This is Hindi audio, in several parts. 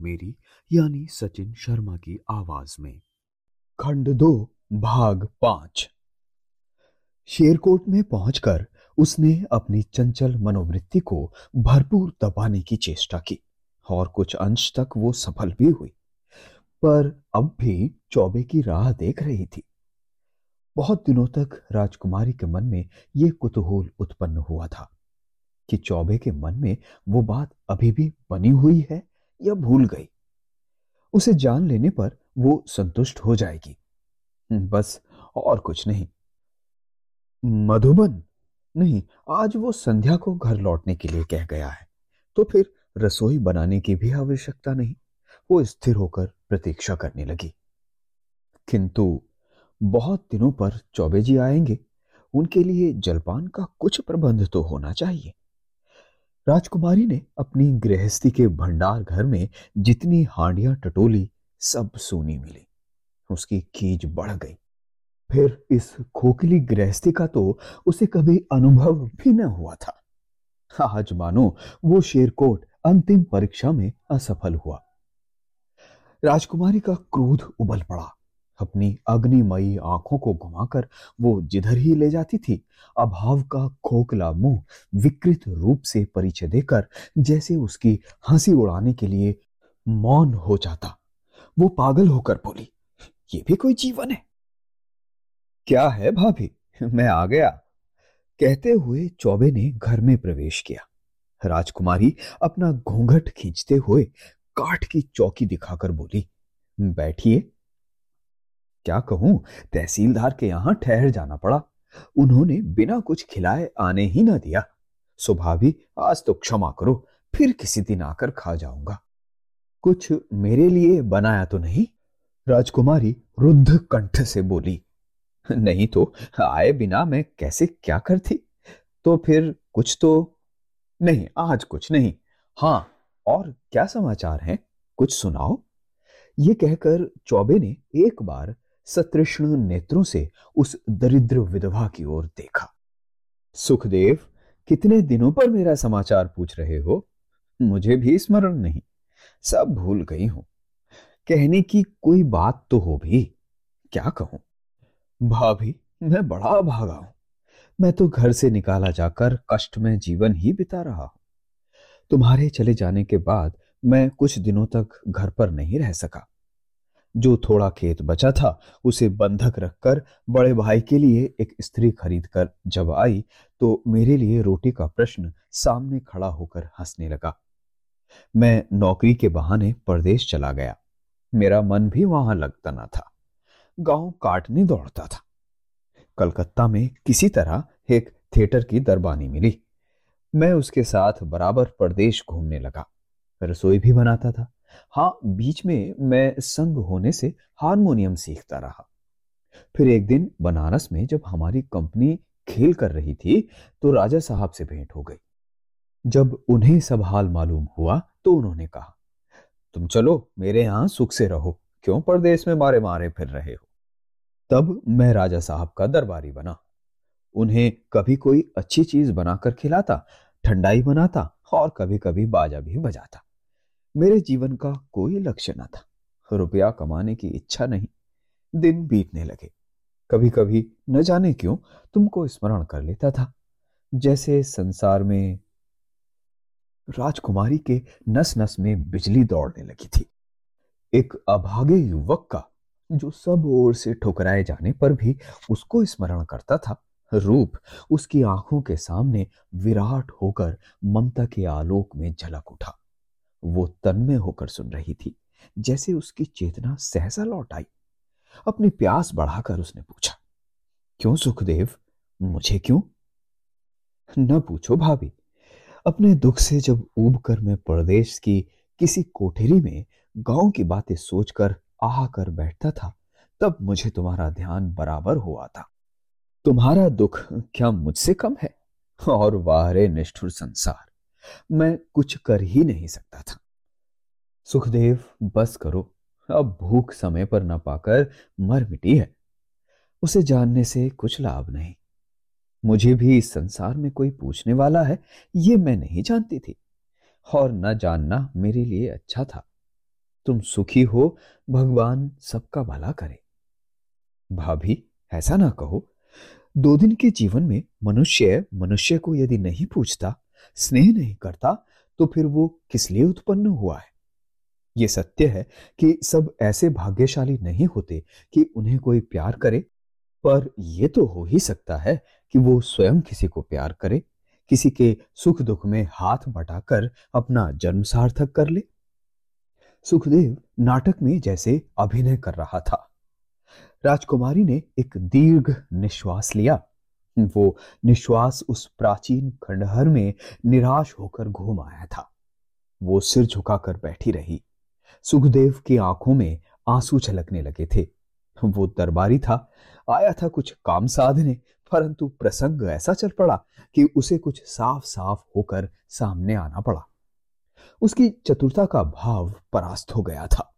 मेरी, यानी सचिन शर्मा की आवाज़ में। खंड दो, भाग पाँच। शेरकोट में पहुंचकर उसने अपनी चंचल मनोवृत्ति को भरपूर दबाने की चेष्टा की, और कुछ अंश तक वो सफल भी हुई। पर अब भी चौबे की राह देख रही थी। बहुत दिनों तक राजकुमारी के मन में यह कुतूहल उत्पन्न हुआ था कि चौबे के मन में वो बात अभी भी बनी हुई है या भूल गई। उसे जान लेने पर वो संतुष्ट हो जाएगी। बस और कुछ नहीं। मधुबन? नहीं, आज वो संध्या को घर लौटने के लिए कह गया है। तो फिर रसोई बनाने की भी आवश्यकता नहीं। वो स्थिर होकर प्रतीक्षा करने लगी। किंतु बहुत दिनों पर चौबे जी आएँगे। उनके लिए जलपान का कुछ प्रबंध तो होना चाहिए। राजकुमारी ने अपनी गृहस्थी के भंडार घर में जितनी हांडियाँ टटोली, सब सोनी मिली। उसकी खींच बढ़ गई। फिर इस खोखली गृहस्थी का तो उसे कभी अनुभव भी न हुआ था। आज मानो वो शेरकोट अंतिम परीक्षा में असफल हुआ। राजकुमारी का क्रोध उबल पड़ा। अपनी अग्निमयी आँखों को घुमाकर वो जिधर ही ले जाती थी, अभाव का खोखला मुँह विकृत रूप से परिचय देकर जैसे उसकी हँसी उड़ाने के लिए मौन हो जाता। वो पागल होकर बोली, ये भी कोई जीवन है? क्या है भाभी? मैं आ गया। कहते हुए चौबे ने घर में प्रवेश किया। राजकुमारी अपना घूंघट खींचते हुए काठ की चौकी दिखाकर बोली, बैठिए। क्या कहूँ, तहसीलदार के यहाँ ठहर जाना पड़ा। उन्होंने बिना कुछ खिलाए आने ही ना दिया। सुबह भी आज तो क्षमा करो, फिर किसी दिन आकर खा जाऊँगा। कुछ मेरे लिए बनाया तो नहीं? राजकुमारी रुद्ध कंठ से बोली, नहीं तो आए बिना मैं कैसे क्या करती? तो फिर कुछ तो नहीं, आज कुछ नहीं। हाँ और क्या समाचार हैं? कुछ सुनाओ ये कहकर चौबे ने एक बार सतृष्ण नेत्रों से उस दरिद्र विधवा की ओर देखा। सुखदेव, कितने दिनों पर मेरा समाचार पूछ रहे हो? मुझे भी स्मरण नहीं। सब भूल गई हूँ। कहने की कोई बात तो हो भी। क्या कहूँ? भाभी, मैं बड़ा भागा हूँ। मैं तो घर से निकाला जाकर कष्ट में जीवन ही बिता रहा हूँ। तुम्हारे चले जाने के बाद मैं कुछ दिनों तक घर पर नहीं रह सका। जो थोड़ा खेत बचा था, उसे बंधक रखकर बड़े भाई के लिए एक स्त्री खरीद कर जब आई तो मेरे लिए रोटी का प्रश्न सामने खड़ा होकर हंसने लगा। मैं नौकरी के बहाने परदेश चला गया। मेरा मन भी वहाँ लगता ना था। गाँव काटने दौड़ता था। कलकत्ता में किसी तरह एक थिएटर की दरबानी मिली। मैं उसके साथ बराबर परदेश घूमने लगा। रसोई भी बनाता था। हाँ बीच में मैं संग होने से हारमोनियम सीखता रहा। फिर एक दिन बनारस में जब हमारी कंपनी खेल कर रही थी तो राजा साहब से भेंट हो गई। जब उन्हें सब हाल मालूम हुआ तो उन्होंने कहा, तुम चलो, मेरे यहाँ सुख से रहो। क्यों परदेश में मारे मारे फिर रहे हो? तब मैं राजा साहब का दरबारी बना। उन्हें कभी कोई अच्छी चीज़ बनाकर खिलाता, ठंडाई बनाता और कभी कभी बाजा भी बजाता। मेरे जीवन का कोई लक्ष्य न था। रुपया कमाने की इच्छा नहीं। दिन बीतने लगे। कभी कभी न जाने क्यों तुमको स्मरण कर लेता था। जैसे संसार में राजकुमारी के नस नस में बिजली दौड़ने लगी थी। एक अभागे युवक का, जो सब ओर से ठुकराए जाने पर भी उसको स्मरण करता था। रूप उसकी आँखों के सामने विराट होकर ममता के आलोक में झलक उठा। वो तन्मय होकर सुन रही थी, जैसे उसकी चेतना सहसा लौट आई। अपनी प्यास बढ़ाकर उसने पूछा, क्यों सुखदेव? मुझे क्यों? न पूछो भाभी। अपने दुख से जब ऊब कर मैं प्रदेश की किसी कोठरी में गाँव की बातें सोचकर आ कर बैठता था, तब मुझे तुम्हारा ध्यान बराबर हुआ था। तुम्हारा दुख क्या मुझसे कम है? और वाहरे निष्ठुर संसार। मैं कुछ कर ही नहीं सकता था। सुखदेव, बस करो। अब भूख समय पर न पाकर मर मिटी है। उसे जानने से कुछ लाभ नहीं। मुझे भी इस संसार में कोई पूछने वाला है, ये मैं नहीं जानती थी। और न जानना मेरे लिए अच्छा था। तुम सुखी हो, भगवान सबका भला करे। भाभी, ऐसा ना कहो। दो दिन के जीवन में मनुष्य मनुष्य को यदि नहीं पूछता स्नेह नहीं करता तो फिर वो किस लिए उत्पन्न हुआ है? ये सत्य है कि सब ऐसे भाग्यशाली नहीं होते कि उन्हें कोई प्यार करे, पर यह तो हो ही सकता है कि वो स्वयं किसी को प्यार करे, किसी के सुख दुख में हाथ बटाकर अपना जन्म सार्थक कर ले। सुखदेव नाटक में जैसे अभिनय कर रहा था। राजकुमारी ने एक दीर्घ निश्वास लिया। वो निश्वास उस प्राचीन खंडहर में निराश होकर घूम आया था। वो सिर झुकाकर बैठी रही। सुखदेव की आँखों में आँसू छलकने लगे थे। वो दरबारी था, आया था कुछ काम साधने, परंतु प्रसंग ऐसा चल पड़ा कि उसे कुछ साफ़ साफ़ होकर सामने आना पड़ा। उसकी चतुरता का भाव परास्त हो गया था।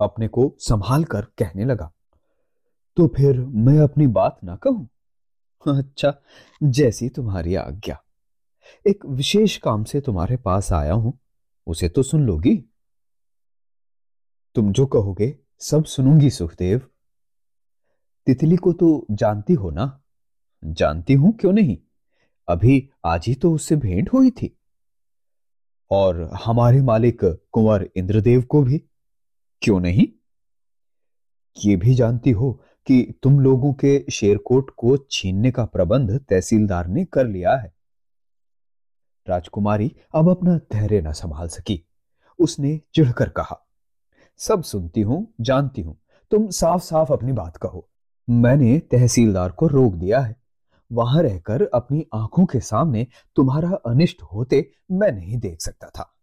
अपने को संभाल कर कहने लगा तो फिर मैं अपनी बात ना कहूँ? अच्छा जैसी तुम्हारी आज्ञा। एक विशेष काम से तुम्हारे पास आया हूँ, उसे तो सुन लोगी? तुम जो कहोगे, सब सुनूँगी, सुखदेव। तितली को तो जानती हो ना? जानती हूँ, क्यों नहीं? अभी आज ही तो उससे भेंट हुई थी। और हमारे मालिक कुंवर इंद्रदेव को भी? क्यों नहीं? ये भी जानती हो कि तुम लोगों के शेरकोट को छीनने का प्रबंध तहसीलदार ने कर लिया है। राजकुमारी अब अपना धैर्य न संभाल सकी। उसने चिढ़कर कहा, सब सुनती हूँ, जानती हूँ। तुम साफ़ साफ़ अपनी बात कहो। मैंने तहसीलदार को रोक दिया है। वहाँ रहकर अपनी आँखों के सामने तुम्हारा अनिष्ट होते मैं नहीं देख सकता था।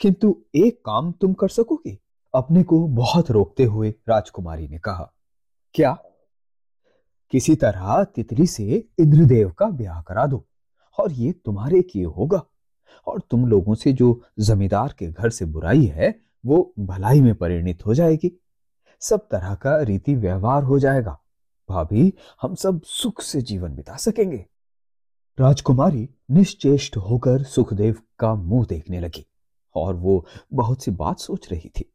किंतु एक काम तुम कर सकोगे? अपने को बहुत रोकते हुए राजकुमारी ने कहा क्या? किसी तरह तितली से इंद्रदेव का ब्याह करा दो, और ये तुम्हारे किए होगा। और तुम लोगों से जो जमींदार के घर से बुराई है, वो भलाई में परिणित हो जाएगी। सब तरह का रीति व्यवहार हो जाएगा। भाभी, हम सब सुख से जीवन बिता सकेंगे। राजकुमारी निश्चेष्ट होकर सुखदेव का मुँह देखने लगी, और वो बहुत सी बात सोच रही थी।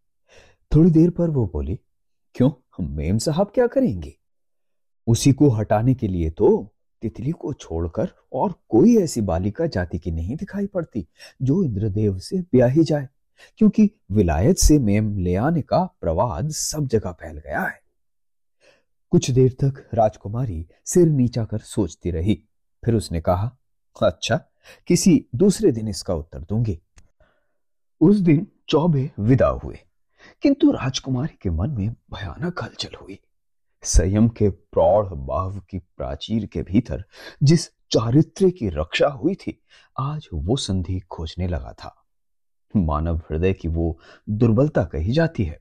थोड़ी देर पर वो बोली क्यों? मेम साहब क्या करेंगे? उसी को हटाने के लिए तो तितली को छोड़कर और कोई ऐसी बालिका जाति की नहीं दिखाई पड़ती, जो इंद्रदेव से ब्याही जाए, क्योंकि विलायत से मेम ले आने का प्रवाद सब जगह फैल गया है। कुछ देर तक राजकुमारी सिर नीचा कर सोचती रही। फिर उसने कहा अच्छा किसी दूसरे दिन इसका उत्तर दूँगी। उस दिन चौबे विदा हुए। किंतु राजकुमारी के मन में भयानक हलचल हुई। संयम के प्रौढ़ भाव की प्राचीर के भीतर जिस चारित्र की रक्षा हुई थी, आज वो संधि खोजने लगा था। मानव हृदय की वो दुर्बलता कही जाती है।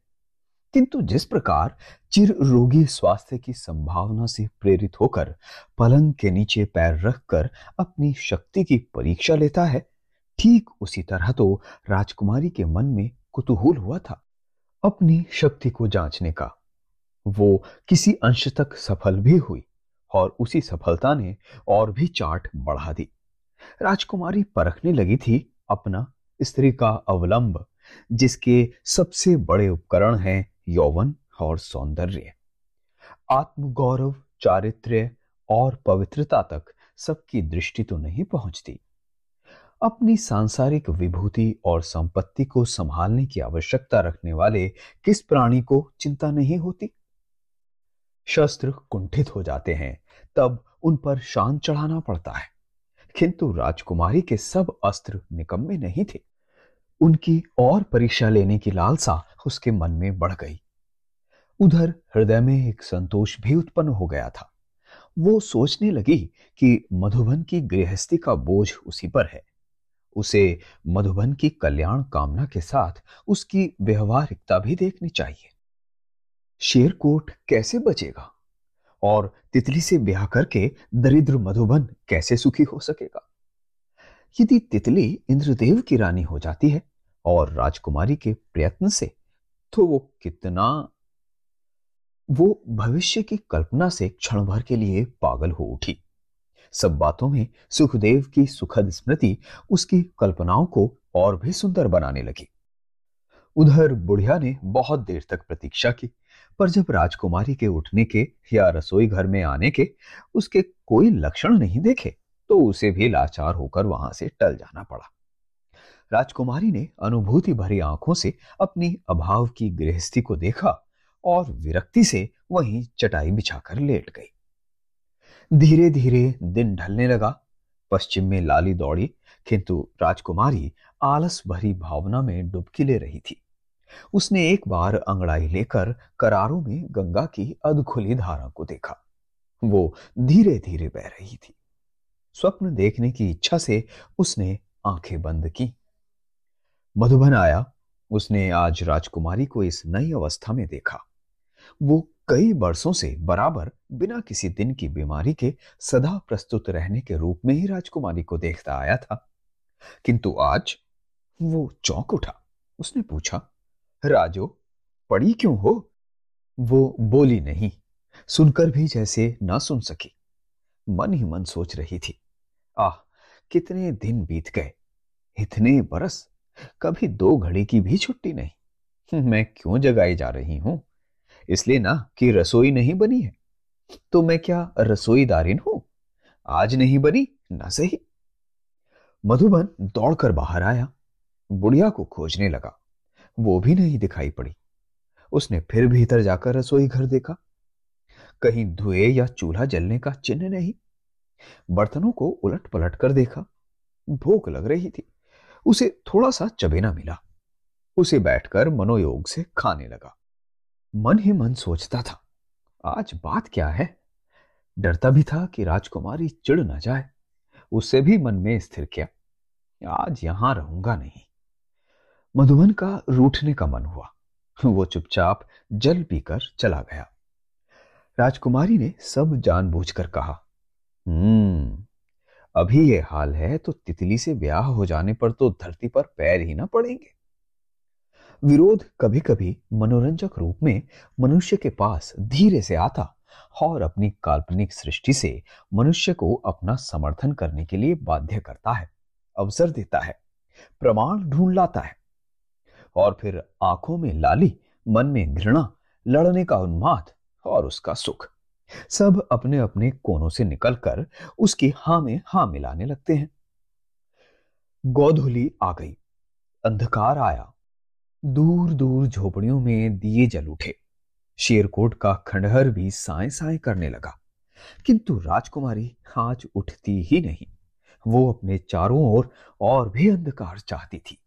किंतु जिस प्रकार चिर रोगी स्वास्थ्य की संभावना से प्रेरित होकर पलंग के नीचे पैर रखकर अपनी शक्ति की परीक्षा लेता है, ठीक उसी तरह तो राजकुमारी के मन में कुतूहल हुआ था। अपनी शक्ति को जांचने का। वो किसी अंश तक सफल भी हुई और उसी सफलता ने और भी चाट बढ़ा दी। राजकुमारी परखने लगी थी अपना स्त्री का अवलंब, जिसके सबसे बड़े उपकरण हैं यौवन और सौंदर्य। आत्मगौरव, चारित्र्य और पवित्रता तक सबकी दृष्टि तो नहीं पहुँचती। अपनी सांसारिक विभूति और संपत्ति को संभालने की आवश्यकता रखने वाले किस प्राणी को चिंता नहीं होती? शस्त्र कुंठित हो जाते हैं, तब उन पर शान चढ़ाना पड़ता है। किंतु राजकुमारी के सब अस्त्र निकम्मे नहीं थे। उनकी और परीक्षा लेने की लालसा उसके मन में बढ़ गई। उधर हृदय में एक संतोष भी उत्पन्न हो गया था। वो सोचने लगी कि मधुबन की गृहस्थी का बोझ उसी पर है। उसे मधुबन की कल्याण कामना के साथ उसकी व्यवहारिकता भी देखनी चाहिए। शेरकोट कैसे बचेगा? और तितली से ब्याह करके दरिद्र मधुबन कैसे सुखी हो सकेगा? यदि तितली इंद्रदेव की रानी हो जाती है और राजकुमारी के प्रयत्न से तो वो कितना वो भविष्य की कल्पना से क्षण भर के लिए पागल हो उठी। सब बातों में सुखदेव की सुखद स्मृति उसकी कल्पनाओं को और भी सुंदर बनाने लगी। उधर बुढ़िया ने बहुत देर तक प्रतीक्षा की, पर जब राजकुमारी के उठने के या रसोई घर में आने के उसके कोई लक्षण नहीं देखे तो उसे भी लाचार होकर वहाँ से टल जाना पड़ा। राजकुमारी ने अनुभूति भरी आँखों से अपनी अभाव की गृहस्थी को देखा और विरक्ति से वहीं चटाई बिछाकर लेट गई। धीरे धीरे दिन ढलने लगा। पश्चिम में लाली दौड़ी, किंतु राजकुमारी आलस भरी भावना में डुबकी ले रही थी। उसने एक बार अंगड़ाई लेकर करारों में गंगा की अधखुली धारा को देखा। वो धीरे धीरे बह रही थी। स्वप्न देखने की इच्छा से उसने आँखें बंद की। मधुबन आया। उसने आज राजकुमारी को इस नई अवस्था में देखा। वो कई वर्षों से बराबर बिना किसी दिन की बीमारी के सदा प्रस्तुत रहने के रूप में ही राजकुमारी को देखता आया था। किंतु आज वो चौंक उठा। उसने पूछा, राजो पड़ी क्यों हो? वो बोली नहीं, सुनकर भी जैसे ना सुन सकी। मन ही मन सोच रही थी, आह, कितने दिन बीत गए, इतने बरस, कभी दो घड़ी की भी छुट्टी नहीं, मैं क्यों जगाई जा रही हूँ? इसलिए ना कि रसोई नहीं बनी है। तो मैं क्या रसोईदारिन हूँ? आज नहीं बनी, ना सही। मधुबन दौड़कर बाहर आया। बुढ़िया को खोजने लगा। वो भी नहीं दिखाई पड़ी। उसने फिर भीतर जाकर रसोई घर देखा। कहीं धुएँ या चूल्हा जलने का चिन्ह नहीं। बर्तनों को उलट पलट कर देखा। भूख लग रही थी। उसे थोड़ा सा चबेना मिला। उसे बैठकर मनोयोग से खाने लगा। मन ही मन सोचता था, आज बात क्या है? डरता भी था कि राजकुमारी चिढ़ न जाए उसे भी मन में स्थिर किया, आज यहाँ रहूँगा नहीं। मधुबन का रूठने का मन हुआ, वो चुपचाप जल पीकर चला गया। राजकुमारी ने सब जानबूझकर कहा हम्म अभी ये हाल है तो तितली से ब्याह हो जाने पर तो धरती पर पैर ही ना पड़ेंगे। विरोध कभी कभी मनोरंजक रूप में मनुष्य के पास धीरे से आता और अपनी काल्पनिक सृष्टि से मनुष्य को अपना समर्थन करने के लिए बाध्य करता है, अवसर देता है, प्रमाण ढूंढ लाता है। और फिर आँखों में लाली, मन में घृणा, लड़ने का उन्माद और उसका सुख, सब अपने अपने कोनों से निकलकर उसकी हाँ में हाँ मिलाने लगते हैं। गोधुली आ गई, अंधकार आया। दूर दूर झोपड़ियों में दिए जल उठे। शेरकोट का खंडहर भी साय साय करने लगा। किंतु राजकुमारी आज उठती ही नहीं। वो अपने चारों ओर और, और भी अंधकार चाहती थी।